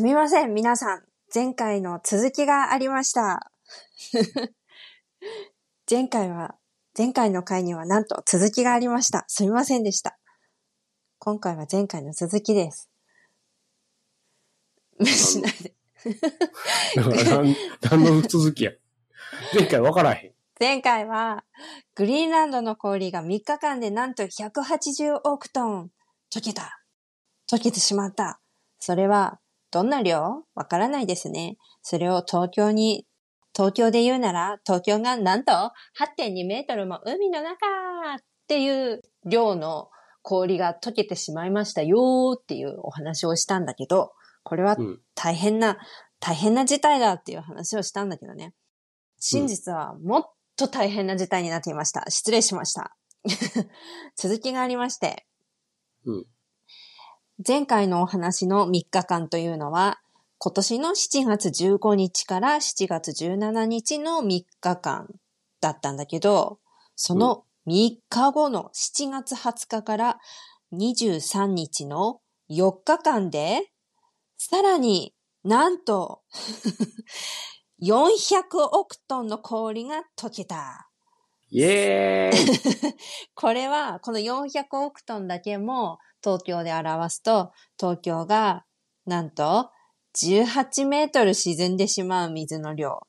すみません、皆さん。前回の続きがありました。前回は、前回の回にはなんと続きがありました。すみませんでした。今回は前回の続きです。無視しないで。だから何、何の続きや。前回分からへん。前回は、グリーンランドの氷が3日間でなんと180億トン溶けた。溶けてしまった。それは、どんな量？わからないですね。それを東京に、東京で言うなら、東京がなんと？8.2メートルも海の中っていう量の氷が溶けてしまいましたよーっていうお話をしたんだけど、これはうん。大変な、大変な事態だっていう話をしたんだけどね。真実はもっと大変な事態になっていました。失礼しました。続きがありまして。うん前回のお話の3日間というのは、今年の7月15日から7月17日の3日間だったんだけど、その3日後の7月20日から23日の4日間で、さらになんと 400億トンの氷が溶けた。イエーイ これは、この400億トンだけも東京で表すと、東京がなんと18メートル沈んでしまう水の量。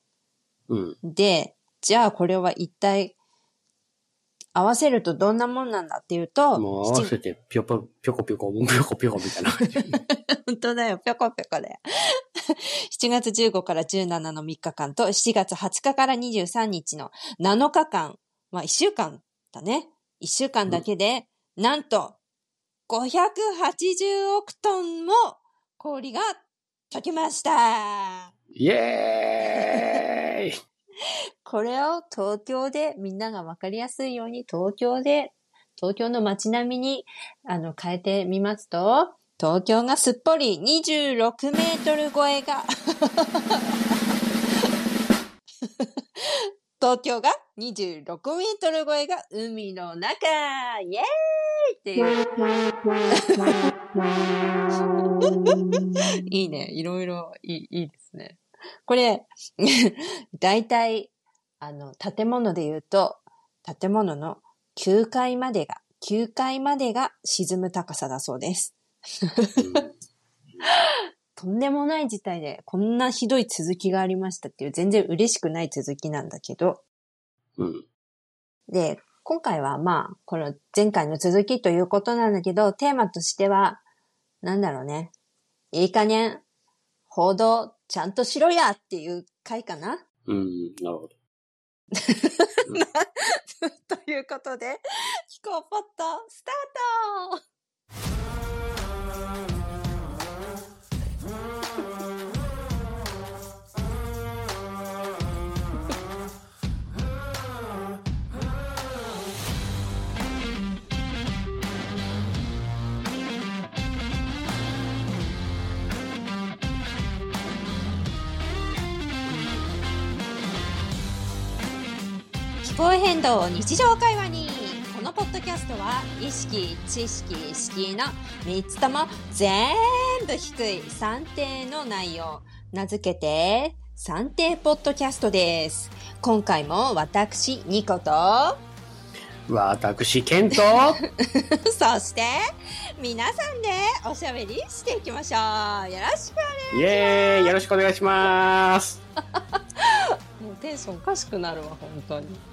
うん。で、じゃあこれは一体合わせるとどんなもんなんだっていうと、もう合わせて、ぴょぽ、ぴょこぴょこ、ぴょこぴょこみたいな感じ。本当だよ、ぴょこぴょこだよ。7月15から17の3日間と7月20日から23日の7日間、まあ1週間だね。1週間だけで、なんと580億トンも氷が溶けました。イエーイ これを東京でみんながわかりやすいように東京で、東京の街並みにあの変えてみますと、東京がすっぽり26メートル超えが、東京が26メートル超えが海の中イエーイっていう。いいね。いろいろいいいいですね。これ、大体、あの、建物で言うと、建物の9階までが、9階までが沈む高さだそうです。とんでもない事態で、こんなひどい続きがありましたっていう、全然嬉しくない続きなんだけど、うん。で、今回はまあ、この前回の続きということなんだけど、テーマとしては、なんだろうね。いい加減、報道、ちゃんとしろやっていう回かなうん。なるほど。ということで、気候ポット、スタート気候変動を日常会話にこのポッドキャストは意識、知識、敷居の3つとも全部低い算定の内容。名付けて算定ポッドキャストです。今回も私ニコと。私、ケント。そして皆さんでおしゃべりしていきましょう。よろしくイエーイ。よろしくお願いします。もうテンションおかしくなるわ本当に。うん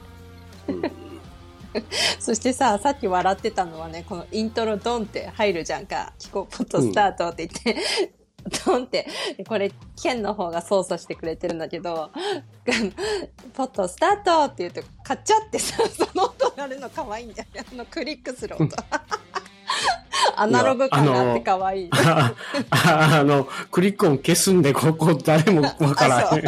そしてさ、さっき笑ってたのはね、このイントロドンって入るじゃんか。キコポットスタートって言って、ドンって、これ、ケンの方が操作してくれてるんだけど、ポットスタートって言うと、カチャってさ、その音鳴るの可愛いんだよね。あの、クリックする音。アナログ感があって可愛い。ああの、クリック音消すんで、ここ誰もわからへん。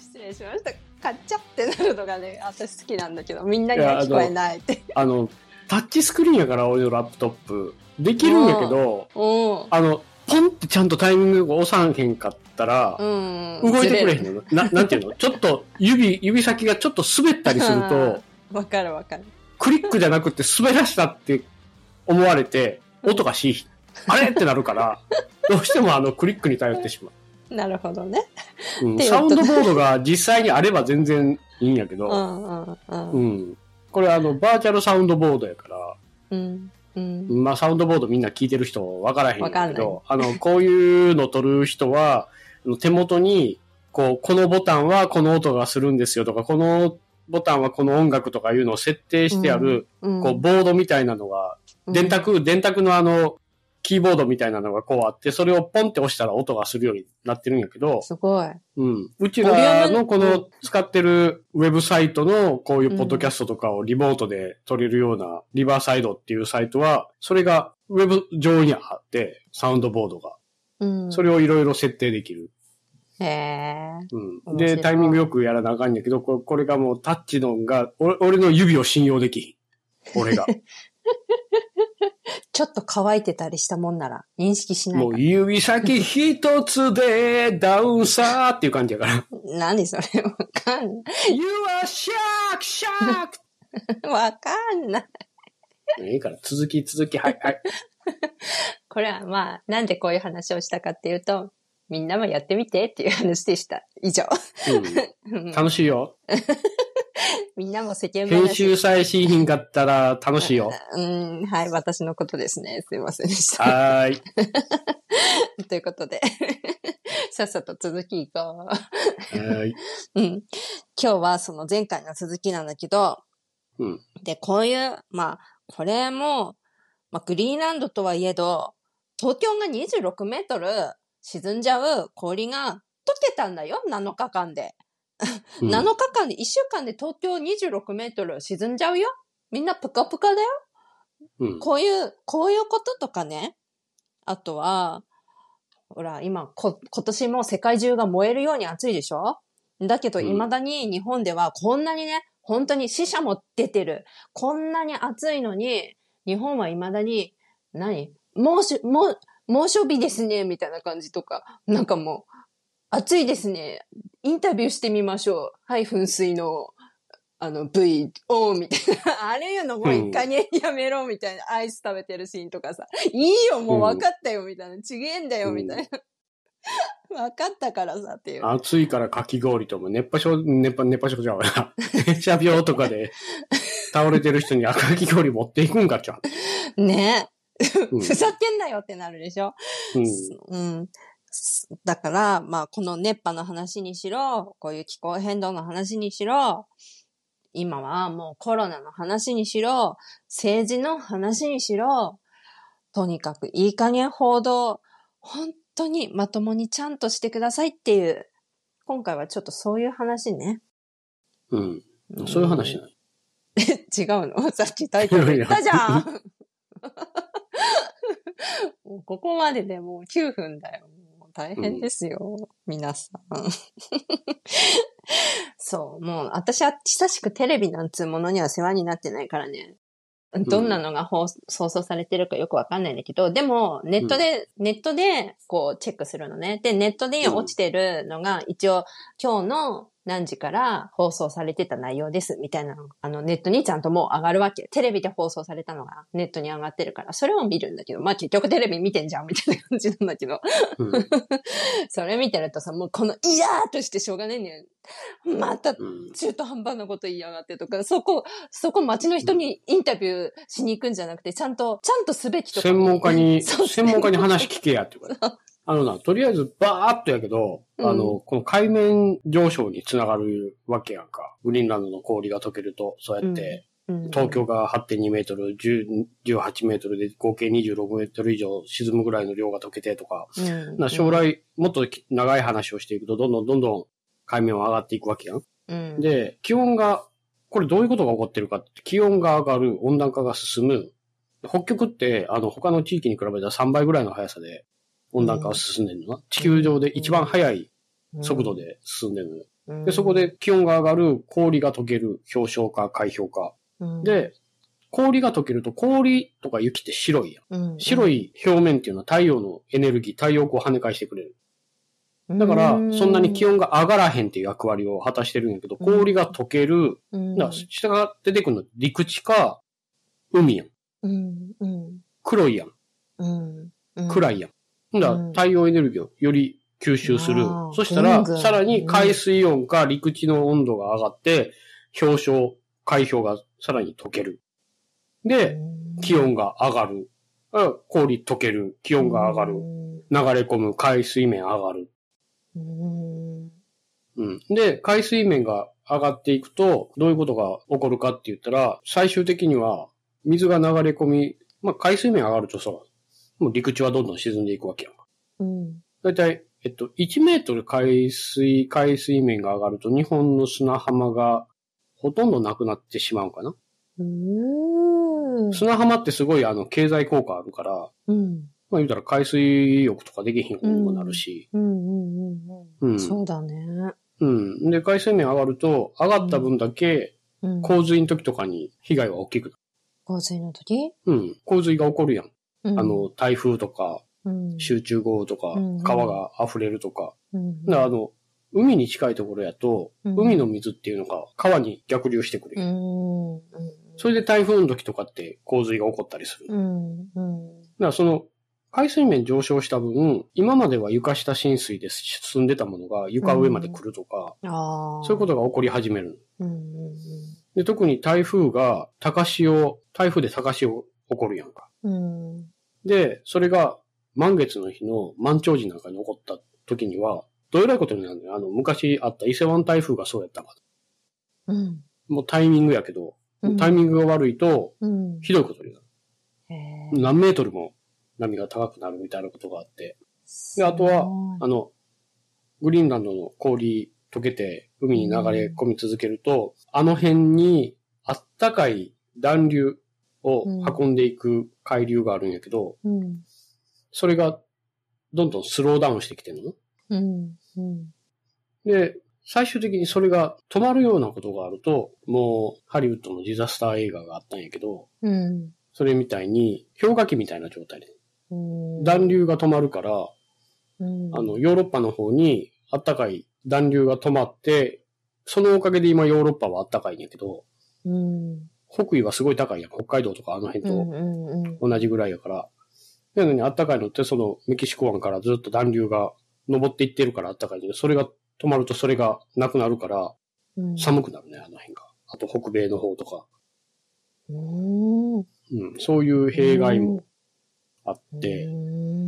失礼しました。カチャってなるのがね、私好きなんだけど、みんなには聞こえないって。あの、タッチスクリーンやから、俺のラップトップ。できるんやけど、うん。あの、ポンってちゃんとタイミングを押さんへんかったら、うん。動いてくれへずんの。な、なんていうの？ちょっと指、指先がちょっと滑ったりすると、わかるわかる。クリックじゃなくて滑らしたって思われて、音がしい。あれ？ってなるから、どうしてもあのクリックに頼ってしまなるほどね。う。うん、サウンドボードが実際にあれば全然いいんやけど、うんうんう。うんん。これあの、バーチャルサウンドボードやから、うん。うん。まあサウンドボードみんな聞いてる人わからへんけど、あの、こういうの撮る人は、手元に、こう、このボタンはこの音がするんですよとか、このボタンはこの音楽とかいうのを設定してある、うんこう、ボードみたいなのが、電卓、電卓のあの、キーボードみたいなのがこうあって、それをポンって押したら音がするようになってるんやけど、すごい。うん。うちらのこの使ってるウェブサイトのこういうポッドキャストとかをリモートで撮れるようなリバーサイドっていうサイトは、それがウェブ上にあって、サウンドボードが。うん。それをいろいろ設定できる。へえ。うん。で、タイミングよくやらなあかんやけど、ここれがもうタッチのが、俺俺の指を信用できひん。俺が。ちょっと乾いてたりしたもんなら認識しないかもう指先一つでダウンサーっていう感じやから。ら。何それわかん You are shark, shark! ない。わかんない。いいから、続き続き、はい、はい。これはまあ、なんでこういう話をしたかっていうと、みんなもやってみてっていう話でした。以上。うん、うん楽しいよ。みんなも世間編話。集さえしひんかったら楽しいよ。うん、はい、私のことですね。すいませんでした。はーい。ということで、さっさと続きいこはーい。う。うん。今日はその前回の続きなんだけど、うん。で、こういう、まあ、これも、まあ、グリーンランドとはいえど、東京が26メートル沈んじゃう氷が溶けたんだよ、7日間で。うん 7日間で、1週間で東京26メートル沈んじゃうよ。みんなぷかぷかだよ。うん。こういう、こういうこととかね。あとは、ほら、今、こ、今年も世界中が燃えるように暑いでしょ？だけど、うん未だに日本ではこんなにね、本当に死者も出てる。こんなに暑いのに、日本は未だに、何？猛暑、猛、猛暑日ですね、みたいな感じとか。なんかもう、暑いですね。インタビューしてみましょう。はい、噴水の、あの、V、O みたいな。あれいうのもう一回にやめろ、みたいな。アイス食べてるシーンとかさ。いいよ、もう分かったよ、みたいな。ちげえんだよ、みたいな。分かったからさ、っていう。暑いからかき氷とも、熱波症、熱波、熱波症じゃうわな。熱射病とかで倒れてる人に赤き氷持っていくんかっちゃねう。うんふざけんなよってなるでしょうん。うん。すだから、まあ、この熱波の話にしろ、こういう気候変動の話にしろ、今はもうコロナの話にしろ、政治の話にしろ、とにかくいい加減報道、本当にまともにちゃんとしてくださいっていう、今回はちょっとそういう話ね。うん。そういう話ない。違うの？さっきタイトル言ったじゃん もうここまででもう9分だよ。大変ですよ、皆さん。そう、もう私は久しくテレビなんつうものには世話になってないからね。どんなのが放放送されてるかよくわかんないんだけど、でも、ネットで、ネットで、こう、チェックするのね。で、ネットで落ちてるのが、一応、今日の何時から放送されてた内容です、みたいなのが、あの、ネットにちゃんともう上がるわけ。テレビで放送されたのがネットに上がってるから、それを見るんだけど、まあ結局テレビ見てんじゃん、みたいな感じなんだけど。うん。それ見てるとさ、もうこの、いやーとしてしょうがねえねん。またうん。中途半端なこと言いやがってとか、そこ、そこ街の人にインタビューしに行くんじゃなくて、ちゃんと、ちゃんとすべきとか。専門家に、専門家に話聞けやって言われた。あのな、とりあえずバーっとやけど、うん。あの、この海面上昇につながるわけやんか。グリーンランドの氷が溶けると、そうやって、うん。東京が8.2メートル、10 18メートルで合計26メートル以上沈むぐらいの量が溶けてとか、うん。な将来、もっと長い話をしていくと、どんどんどんどん海面は上がっていくわけやん。うん、で、気温が、これどういうことが起こってるかって、気温が上がる、温暖化が進む。北極って、あの、他の地域に比べたら3倍ぐらいの速さで温暖化は進んでるのな。地球上で一番速い速度で進んでるのよ。うん、で、そこで気温が上がる、氷が溶ける、氷晶化、海氷化。うん、で、氷が溶けると、氷とか雪って白いやん。うん、白い表面っていうのは太陽のエネルギー、太陽光を跳ね返してくれる。だから、そんなに気温が上がらへんっていう役割を果たしてるんやけど、氷が溶ける、温だから下が出てくるのは陸地か、海やん。うん、うん、黒いやん。うん、暗いやん。だ太陽エネルギーをより吸収する。そしたらさらに海水温か陸地の温度が上がって、氷床、海氷がさらに溶ける。で、気温が上がる。あ氷溶ける。気温が上がる。流れ込む。海水面上がる。うん。うん。で、海水面が上がっていくと、どういうことが起こるかって言ったら、最終的には、水が流れ込み、まあ、海水面上がるとさ、もう陸地はどんどん沈んでいくわけやんか。うん。だいたい、えっと、1メートル海水、海水面が上がると、日本の砂浜がほとんどなくなってしまうかな。うん。砂浜ってすごいあの、経済効果あるから、うん。まあ言うたら海水浴とかできひんことにもなるし、うんうんうんううんん。そうだね。うん。で、海水面上がると、上がった分だけ、うん。洪水の時とかに被害は大きくなる。洪水の時？うん。洪水が起こるやん。うんあの、台風とか、うん。集中豪雨とかうん、川が溢れるとか。うん。だからあの、海に近いところやと、うん海の水っていうのが川に逆流してくるうやん。ん。うん。それで台風の時とかって洪水が起こったりする。だかうん。うん。らその、海水面上昇した分、今までは床下浸水で進んでたものが床上まで来るとか、ああ。そういうことが起こり始める。うんうんで、特に台風が高潮、台風で高潮起こるやんか。うん。うん。で、それが満月の日の満潮時なんかに起こった時には、どういうらいことになるのよ。あの、昔あった伊勢湾台風がそうやったかうん。もうタイミングやけど、うんタイミングが悪いと、うん。ひどいことになる。何メートルも波が高くなるみたいなことがあって。で、あとは、あの、グリーンランドの氷溶けて海に流れ込み続けると、あの辺にあったかい暖流を運んでいく海流があるんやけど、うん。それがどんどんスローダウンしてきてるの。うん。うん。で、最終的にそれが止まるようなことがあると、もうハリウッドのディザスター映画があったんやけど、うん。それみたいに氷河期みたいな状態で、うん。暖流が止まるから、うん。あの、ヨーロッパの方にあったかい暖流が止まって、そのおかげで今ヨーロッパはあったかいんやけど、うん。北緯はすごい高いやん。北海道とかあの辺と。同じぐらいやから。なのにあったかいのってそのメキシコ湾からずっと暖流が登っていってるからあったかいんだけど、それが止まるとそれがなくなるからうん。寒くなるね、あの辺が。あと北米の方とか。うん。うん、そういう弊害もあって、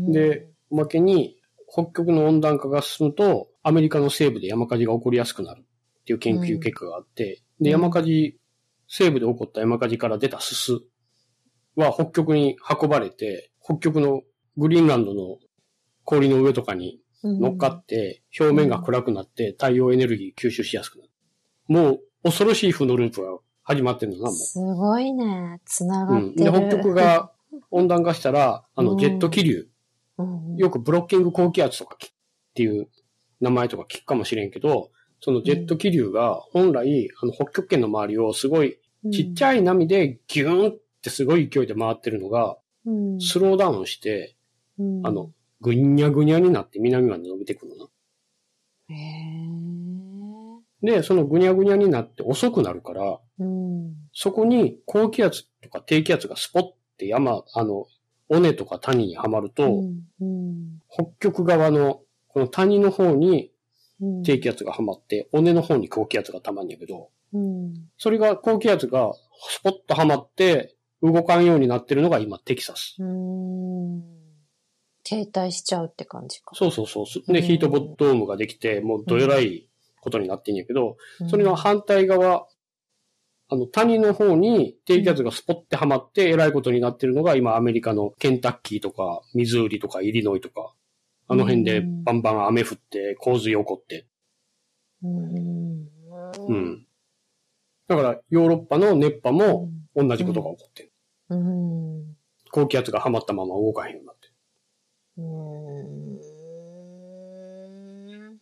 で、おまけに北極の温暖化が進むと、アメリカの西部で山火事が起こりやすくなるっていう研究結果があって、で、山火事、西部で起こった山火事から出たすすは北極に運ばれて、北極のグリーンランドの氷の上とかに乗っかって、表面が暗くなって太陽エネルギー吸収しやすくなる。もう恐ろしい負のループが始まってるんだな、もすごいね。つなう。うん。で、がってる。北極が温暖化したら、あの、うん。ジェット気流、うん、よくブロッキング高気圧とかきっていう名前とか聞くかもしれんけど、そのジェット気流が本来、あの、北極圏の周りをすごいちっちゃい波でギューンってすごい勢いで回ってるのが、うん、スローダウンして、うん。あの、ぐにゃぐにゃになって南まで伸びてくるのな。へー。で、そのぐにゃぐにゃになって遅くなるから、うん。そこに高気圧とか低気圧がスポッて山、あの、尾根とか谷にはまると、うんうん北極側のこの谷の方にうん低気圧がはまって、尾根の方に高気圧がたまんやけど、うんそれが高気圧がスポッとはまって動かんようになってるのが今テキサス。うん停滞しちゃうって感じか。そうそうそう。うんで、ヒートボッドームができて、もうどえらいことになってんやけど、それのは反対側、あの、谷の方に低気圧がスポッてはまって、えらいことになってるのが、今アメリカのケンタッキーとか、ミズーリとか、イリノイとか、あの辺でうんバンバン雨降って、洪水起こって。うんうん。だから、ヨーロッパの熱波も同じことが起こってる。うん高気圧がはまったまま動かへんようになってる。うん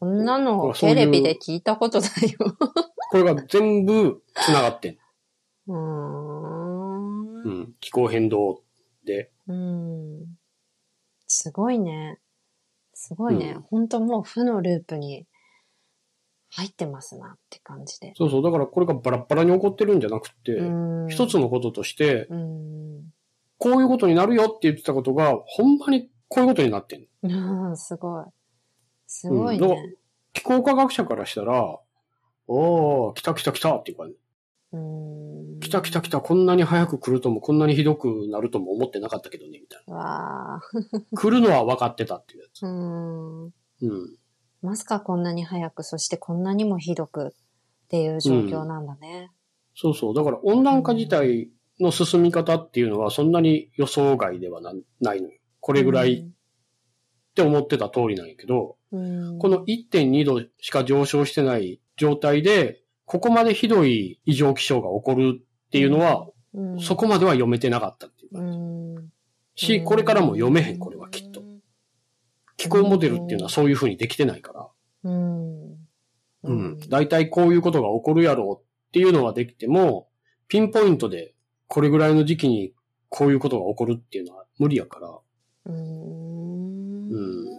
こんなのテレビで聞いたことないよ。これが全部繋がってん。うーんうん。気候変動で。うん。すごいね。すごいね。うんほんともう負のループに入ってますなって感じで。そうそう。だからこれがバラッバラに起こってるんじゃなくて、うん一つのこととして、うん。こういうことになるよって言ってたことが、ほんまにこういうことになってんの。うん、すごい。すごいうんね。気候科学者からしたら、おー、来た来た来たっていう感じ。うん。来た来た来た、こんなに早く来るとも、こんなにひどくなるとも思ってなかったけどね、みたいわあ。な。来るのは分かってたっていうやつ。うん。うん。まさかこんなに早く、そしてこんなにもひどくっていう状況なんだね。そうそう。だから温暖化自体の進み方っていうのはそんなに予想外ではなないのよ。これぐらいって思ってた通りなんやけど、うん。この1.2度しか上昇してない状態で、ここまでひどい異常気象が起こるっていうのは、うん、そこまでは読めてなかったっていうか。うん。し、これからも読めへん、これはきっと。気候モデルっていうのはそういう風にできてないから。うん。うん。大体こういうことが起こるやろうっていうのはできても、ピンポイントでこれぐらいの時期にこういうことが起こるっていうのは無理やから。うん。うん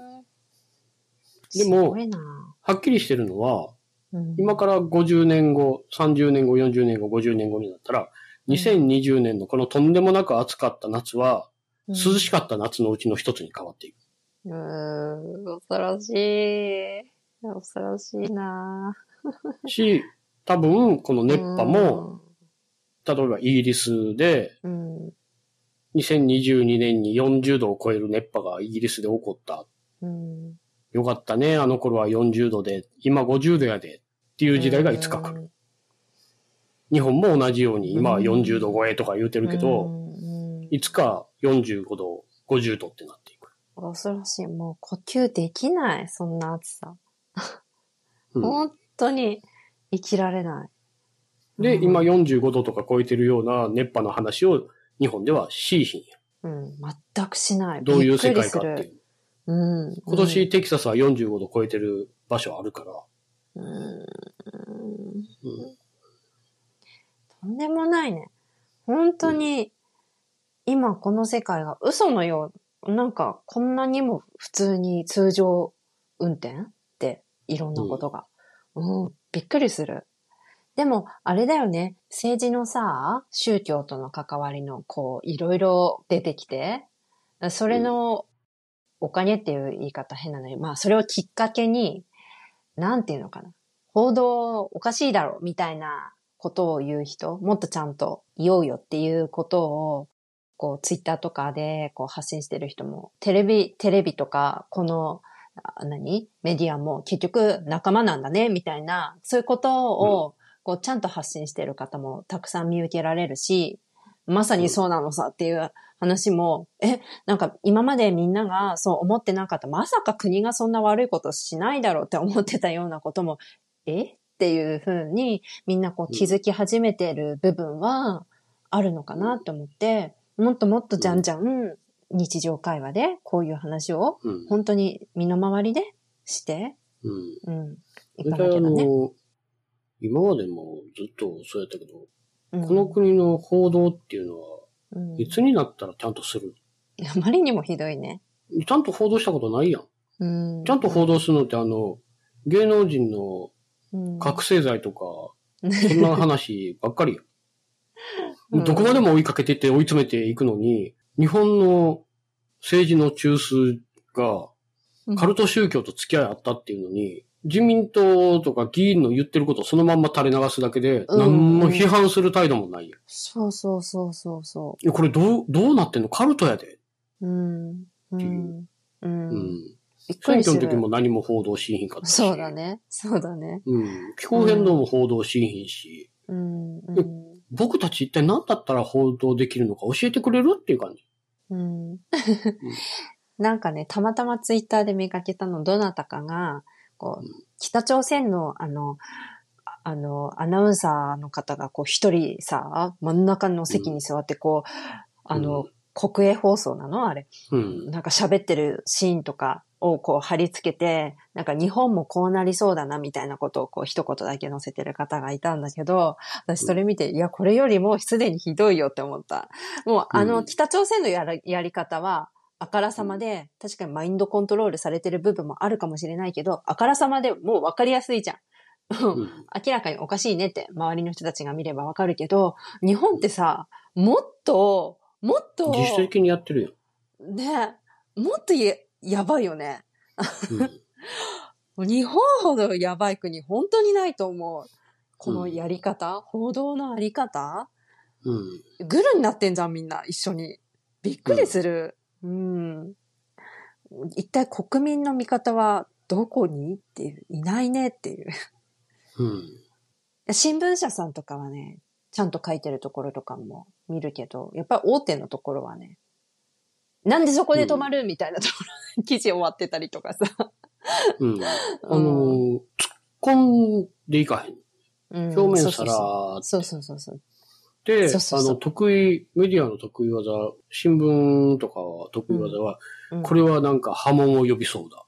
すでも。はっきりしてるのは、うん今から50年後、30年後、40年後、50年後になったら、2020年のこのとんでもなく暑かった夏は、涼しかった夏のうちの一つに変わっていく。うーん、恐ろしい。恐ろしいな し、多分、この熱波も、、例えばイギリスで、うん、2022年に40度を超える熱波がイギリスで起こった。うん。よかったね、あの頃は40度で、今50度やで、っていう時代がいつか来る。る日本も同じように、今は40度超えとか言うてるけど、うん、いつか45度、50度ってなっていく。恐ろしい。もう呼吸できない。そんな暑さ。うん本当に生きられない。で、うん今45度とか超えてるような熱波の話を日本ではしいひんや。うん、全くしない。どういう世界かっていう。うん。今年テキサスは45度超えてる場所あるから。うん、うんうんとんでもないね。本当に、今この世界が嘘のよう、なんかこんなにも普通に通常運転っていろんなことが。うん、びっくりする。でも、あれだよね。政治のさ、宗教との関わりの、こう、いろいろ出てきて、それのおかげっていう言い方変なのに、まあ、それをきっかけに、なんていうのかな。報道おかしいだろ、みたいなことを言う人、もっとちゃんと言おうよっていうことを、こう、ツイッターとかで、こう、発信してる人も、テレビ、テレビとか、この、あ何？メディアも結局仲間なんだね、みたいな、そういうことを、こう、ちゃんと発信してる方もたくさん見受けられるし、まさにそうなのさっていう話も、え、なんか今までみんながそう思ってなかった。まさか国がそんな悪いことしないだろうって思ってたようなことも、え？っていうふうにみんなこう気づき始めてる部分はあるのかなって思って、もっともっとじゃんじゃん日常会話でこういう話をうん。本当に身の回りでして、うん。うん、いかなきゃだね？の、今までもずっとそうやったけど、うんこの国の報道っていうのは、うんいつになったらちゃんとする？あまりにもひどいね。ちゃんと報道したことないやん。うん、ちゃんと報道するのってあの、芸能人のうん覚醒剤とか、そんな話ばっかりや。うんどこまでも追いかけてって追い詰めていくのに、日本の政治の中枢がカルト宗教と付き合いあったっていうのに、自民党とか議員の言ってることをそのまんま垂れ流すだけで、うん何も批判する態度もないやん。そうそうそうそうそいやこれどう、どうなってんの？カルトやで。う。うん。う。ていうんうん。うん。選。挙の時も何も報道しひんかったし。そうだ。ね。そうだね。うん。気候変動も報道しひんし、うん。うん。僕たち一体何だったら報道できるのか教えてくれる？っていう感じ。うん。なんかね、たまたまツイッターで見かけたの、どなたかが、こう、北朝鮮の、あの、ああの、アナウンサーの方が、こう、一人さ、真ん中の席に座って、こう、あの、国営放送なの？あれ。うん。なんか喋ってるシーンとかをこう貼り付けて、なんか日本もこうなりそうだなみたいなことをこう一言だけ載せてる方がいたんだけど、私それ見て、いや、これよりもすでにひどいよって思った。もうあの、うん北朝鮮のやり方は、あからさまで、確かにマインドコントロールされてる部分もあるかもしれないけど、あからさまでもう分かりやすいじゃん。うん明らかにおかしいねって周りの人たちが見ればわかるけど、日本ってさ、もっともっと、自主的にやってるよ。ね、もっとややばいよね。うん。日本ほどやばい国本当にないと思う。このやり方、報道のあり方うん。グルになってんじゃん、みんな、一緒に。びっくりする。うん。一体国民の味方はどこに？っていう、いないねっていう。うん。新聞社さんとかはね、ちゃんと書いてるところとかも見るけど、やっぱり大手のところはね、なんでそこで止まるみたいなところ、記事終わってたりとかさ。うん。あのー、突っ込んでいかへん。うん表面さらそうそうそうそう。で、そうそうそうあの、得意、メディアの得意技、新聞とかは得意技は、うんこれはなんか波紋を呼びそうだ。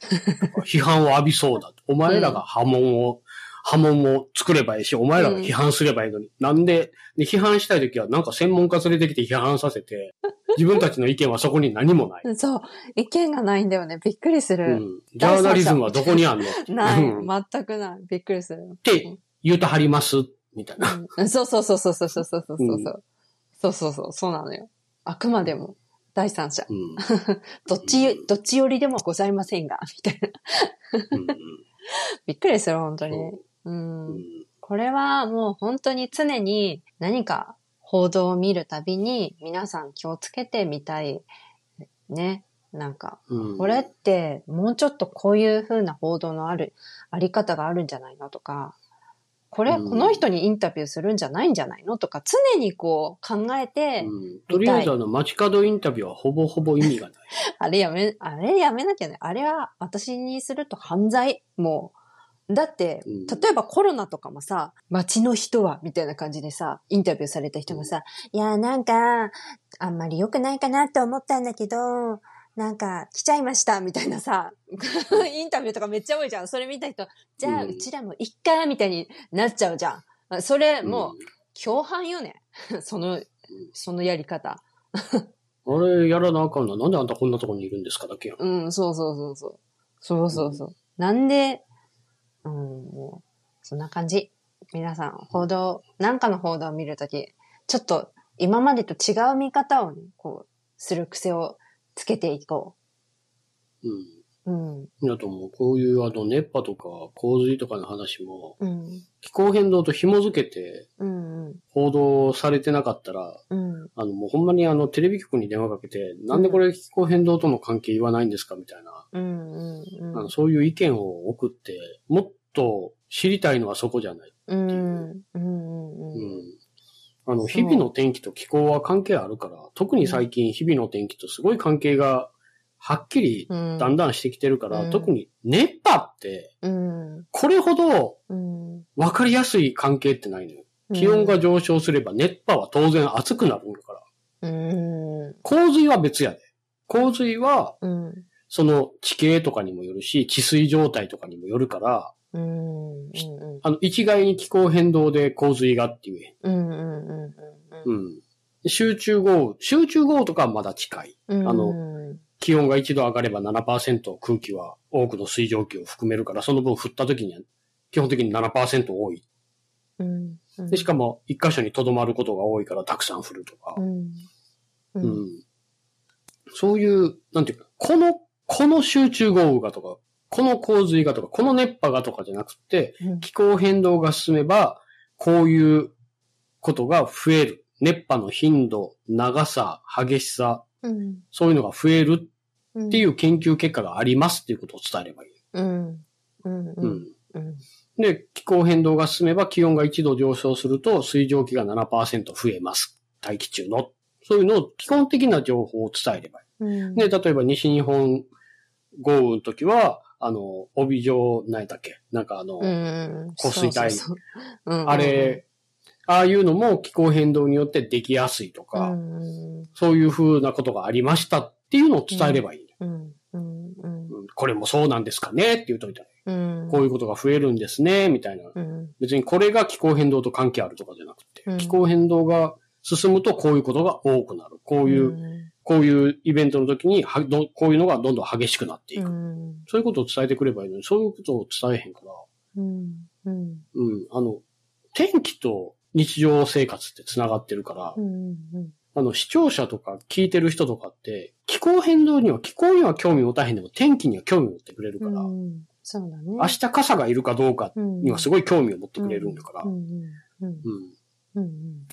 批判を浴びそうだ。お前らが波紋を、波紋を作ればいいし、お前らが批判すればいいのに。なんで、で批判したいときはなんか専門家連れてきて批判させて、自分たちの意見はそこに何もない。そう。意見がないんだよね。びっくりすうる。ん。ジャーナリズムはどこにあんの？ない。うん全くない。びっくりする。って言うと張りますみたいな。そうそうそうそうそうそうそうそう。うんそうそうそう。そうなのよ。あくまでも第三者。うん。どっち、どっち寄りでもございませんが、みたいな。びっくりする、本当に。う。んこれはもう本当に常に何か報道を見るたびに皆さん気をつけてみたい。ね。なんか、これってもうちょっとこういう風な報道のある、あり方があるんじゃないのとか、これ、うんこの人にインタビューするんじゃないんじゃないの？とか、常にこう考えて、うんとりあえずあの、街角インタビューはほぼほぼ意味がない。あれやめ、あれやめなきゃね。あれは私にすると犯罪。もう。だって、うん例えばコロナとかもさ、街の人は、みたいな感じでさ、インタビューされた人がさ、いや、なんか、あんまり良くないかなって思ったんだけど、なんか、来ちゃいました、みたいなさ、インタビューとかめっちゃ多いじゃん。それ見た人、じゃあ、うんうちらも一回、みたいになっちゃうじゃん。それ、もう、共犯よね。その、そのやり方。うん、あれやらなあかんの？なんであんたこんなとこにいるんですかだけやん。うん、そうそうそうそう。そうそうそう。なんで、うん、もう、そんな感じ。皆さん、報道、なんかの報道を見るとき、ちょっと今までと違う見方をね、こう、する癖をつけていこうん。う。うん、だと思う。こういうあの熱波とか洪水とかの話もうん、気候変動と紐づけてうん、うん報道されてなかったら、うん、あのもうほんまにあのテレビ局に電話かけて、なんでこれ気候変動との関係言わないんですかみたいな、うん、うん、あのそういう意見を送って、もっと知りたいのはそこじゃない。うん、うん、うん、ううん、ん。あの、日々の天気と気候は関係あるから、特に最近日々の天気とすごい関係がはっきりうん、だんだんしてきてるから、うん。特に熱波って、うん、これほどうん、分かりやすい関係ってないのよ。気温が上昇すれば熱波は当然暑くなるんだから。うん、洪水は別やで。洪水は、うん、その地形とかにもよるし、治水状態とかにもよるから、うん、うん、あの、一概に気候変動で洪水がっていう。うん、うん、うん、うん。集中豪雨。集中豪雨とかはまだ近い。うん、あの気温が一度上がれば7%空気は多くの水蒸気を含めるから、その分降った時には基本的に7%多い。うん、で、しかも一箇所に留まることが多いからたくさん降るとかう。ん、う、うんん。そういう、なんていうか、この、この集中豪雨がとか、この洪水がとか、この熱波がとかじゃなくて、うん気候変動が進めば、こういうことが増える。熱波の頻度、長さ、激しさ、うん、そういうのが増えるっっていう研究結果がありますっていうことを伝えればいい。うん、うん、ううん、ん。うん、で、気候変動が進めば気温が1度上昇すると水蒸気が7%増えます。大気中の。そういうのを基本的な情報を伝えればいうん。い。で、例えば西日本豪雨の時は、あの、帯状、何やったっけ？なんかあの、うん、降水帯。あれ、ああいうのも気候変動によってできやすいとうか、ん、そういう風なことがありましたっていうのを伝えればいい。これもそうなんですかね？って言うといたら、うん、こういうことが増えるんですね、みたいな。うん、別にこれが気候変動と関係あるとかじゃなくて、うん。気候変動が進むとこういうことが多くなる。こういう、うこういうイベントの時にはど、こういうのがどんどん激しくなっていく。ん、そういうことを伝えてくればいいのに、そういうことを伝えへんから、うん、うん、うん、あの、天気と日常生活って繋がってるから、うん、あの、視聴者とか聞いてる人とかって、気候変動には、気候には興味持たへんでも天気には興味持ってくれるから、うん。そうだね。明日傘がいるかどうかににはすごい興味を持ってくれるんだから、うん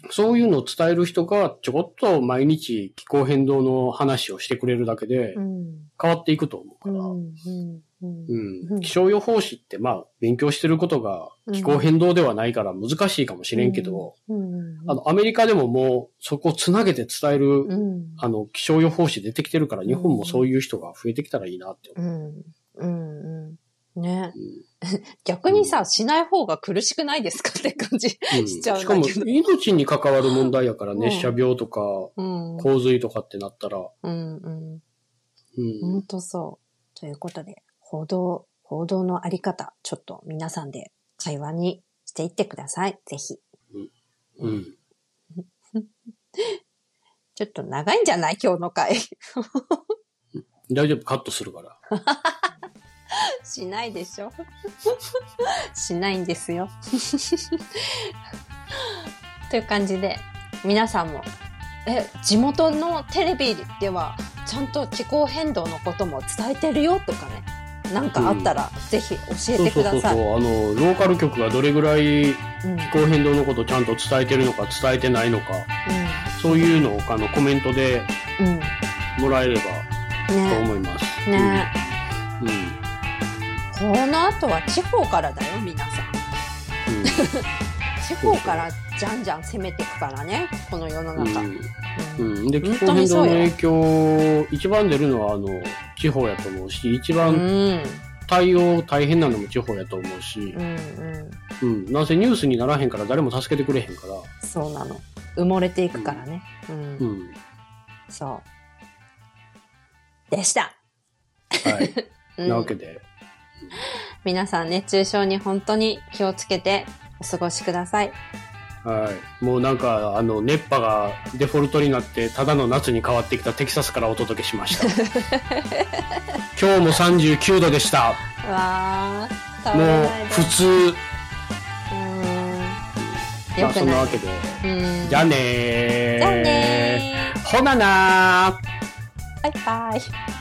そういうのを伝える人がちょこっと毎日気候変動の話をしてくれるだけでうん。変わっていくと思うから、うん気象予報士ってまあ勉強してることが気候変動ではないから難しいかもしれんけど、あのアメリカでももうそこをつなげて伝える、うん。あの気象予報士出てきてるから日本もそういう人が増えてきたらいいなって思う。ん。うんうんねう。うん逆にさ、しない方が苦しくないですかって感じ。うんしちゃうんしかも命に関わる問題やからうん熱射病とかうん。洪水とかってなったら、うんうん。うんほんとそう。ということで、報道、報道のあり方、ちょっと皆さんで会話にしていってください。ぜひ。うん ちょっと長いんじゃない？今日の回。大丈夫、カットするから。しないでしょ しないんですよ。という感じで、皆さんも、え、地元のテレビでは、ちゃんと気候変動のことも伝えてるよとかね、なんかあったら、ぜひ教えてください。そうそうそう。あの、ローカル局がどれぐらいうん気候変動のことをちゃんと伝えてるのか伝えてないのか、そういうのをあのコメントでうん。うん。もらえればとね。思います。ね。うん。うん。この後は地方からだよ、皆さん。地方からじゃんじゃん攻めていくからね、この世の中。うん。うんうん。で、気本候変動の影響、一番出るのは、あの、地方やと思うし、一番うん。対応大変なのも地方やと思うしう、んうん。うん。なんせニュースにならへんから誰も助けてくれへんから、そうなの。埋もれていくからね。うん。うん。そう。でした。はい。うんなわけで、皆さん熱中症に本当に気をつけてお過ごしください。はい。もうなんか、あの、熱波がデフォルトになって、ただの夏に変わってきたテキサスからお届けしました。今日も39度でした。うわー、倒もう。普通。うーん。まあ。そんなわけで。うん。じゃあねー。じゃあねー。ほななー。バイバイ。